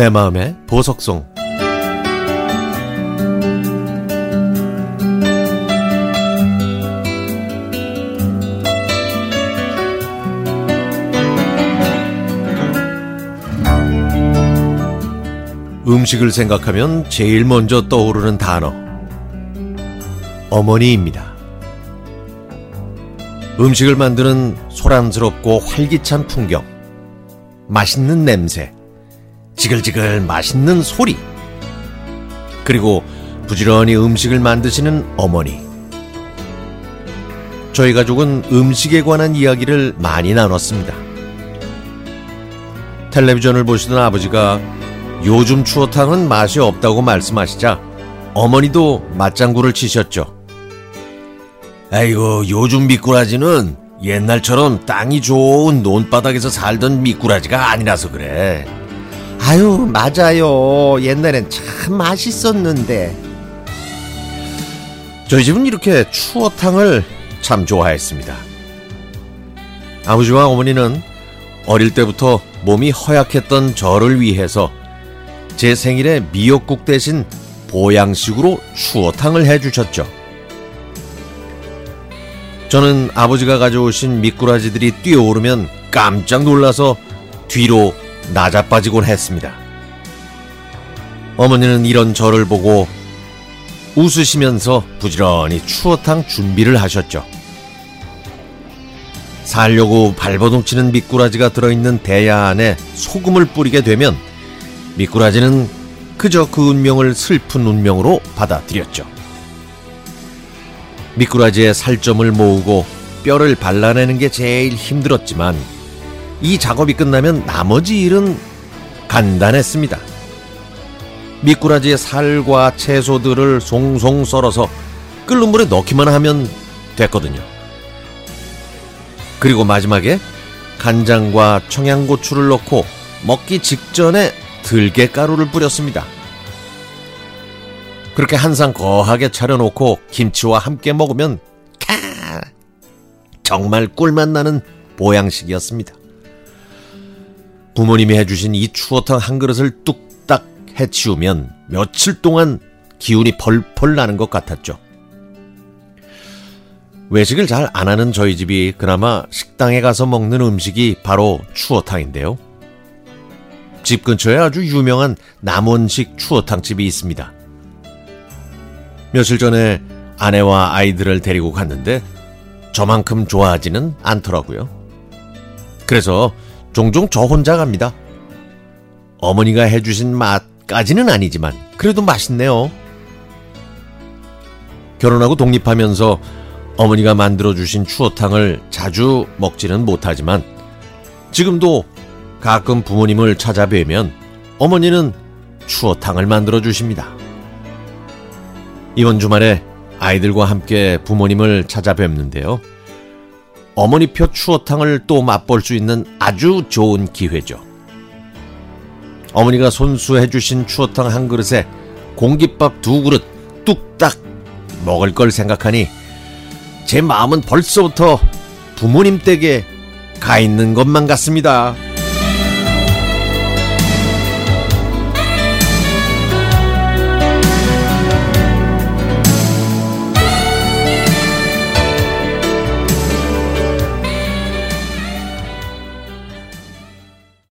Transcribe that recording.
내 마음의 보석송 음식을 생각하면 제일 먼저 떠오르는 단어 어머니입니다. 음식을 만드는 소란스럽고 활기찬 풍경 맛있는 냄새 지글지글 맛있는 소리. 그리고 부지런히 음식을 만드시는 어머니. 저희 가족은 음식에 관한 이야기를 많이 나눴습니다. 텔레비전을 보시던 아버지가 요즘 추어탕은 맛이 없다고 말씀하시자 어머니도 맞장구를 치셨죠. 아이고, 요즘 미꾸라지는 옛날처럼 땅이 좋은 논바닥에서 살던 미꾸라지가 아니라서 그래. 아유, 맞아요. 옛날엔 참 맛있었는데. 저희 집은 이렇게 추어탕을 참 좋아했습니다. 아버지와 어머니는 어릴 때부터 몸이 허약했던 저를 위해서 제 생일에 미역국 대신 보양식으로 추어탕을 해주셨죠. 저는 아버지가 가져오신 미꾸라지들이 뛰어오르면 깜짝 놀라서 뒤로 나자빠지곤 했습니다. 어머니는 이런 저를 보고 웃으시면서 부지런히 추어탕 준비를 하셨죠. 살려고 발버둥치는 미꾸라지가 들어있는 대야 안에 소금을 뿌리게 되면 미꾸라지는 그저 그 운명을 슬픈 운명으로 받아들였죠. 미꾸라지의 살점을 모으고 뼈를 발라내는 게 제일 힘들었지만 이 작업이 끝나면 나머지 일은 간단했습니다. 미꾸라지의 살과 채소들을 송송 썰어서 끓는 물에 넣기만 하면 됐거든요. 그리고 마지막에 간장과 청양고추를 넣고 먹기 직전에 들깨가루를 뿌렸습니다. 그렇게 한상 거하게 차려놓고 김치와 함께 먹으면 캬 정말 꿀맛 나는 보양식이었습니다. 부모님이 해주신 이 추어탕 한 그릇을 뚝딱 해치우면 며칠 동안 기운이 펄펄 나는 것 같았죠. 외식을 잘 안 하는 저희 집이 그나마 식당에 가서 먹는 음식이 바로 추어탕인데요. 집 근처에 아주 유명한 남원식 추어탕집이 있습니다. 며칠 전에 아내와 아이들을 데리고 갔는데 저만큼 좋아하지는 않더라고요. 그래서 종종 저 혼자 갑니다. 어머니가 해주신 맛까지는 아니지만 그래도 맛있네요. 결혼하고 독립하면서 어머니가 만들어주신 추어탕을 자주 먹지는 못하지만 지금도 가끔 부모님을 찾아뵈면 어머니는 추어탕을 만들어주십니다. 이번 주말에 아이들과 함께 부모님을 찾아뵙는데요. 어머니표 추어탕을 또 맛볼 수 있는 아주 좋은 기회죠. 어머니가 손수해 주신 추어탕 한 그릇에 공깃밥 두 그릇 뚝딱 먹을 걸 생각하니 제 마음은 벌써부터 부모님 댁에 가 있는 것만 같습니다.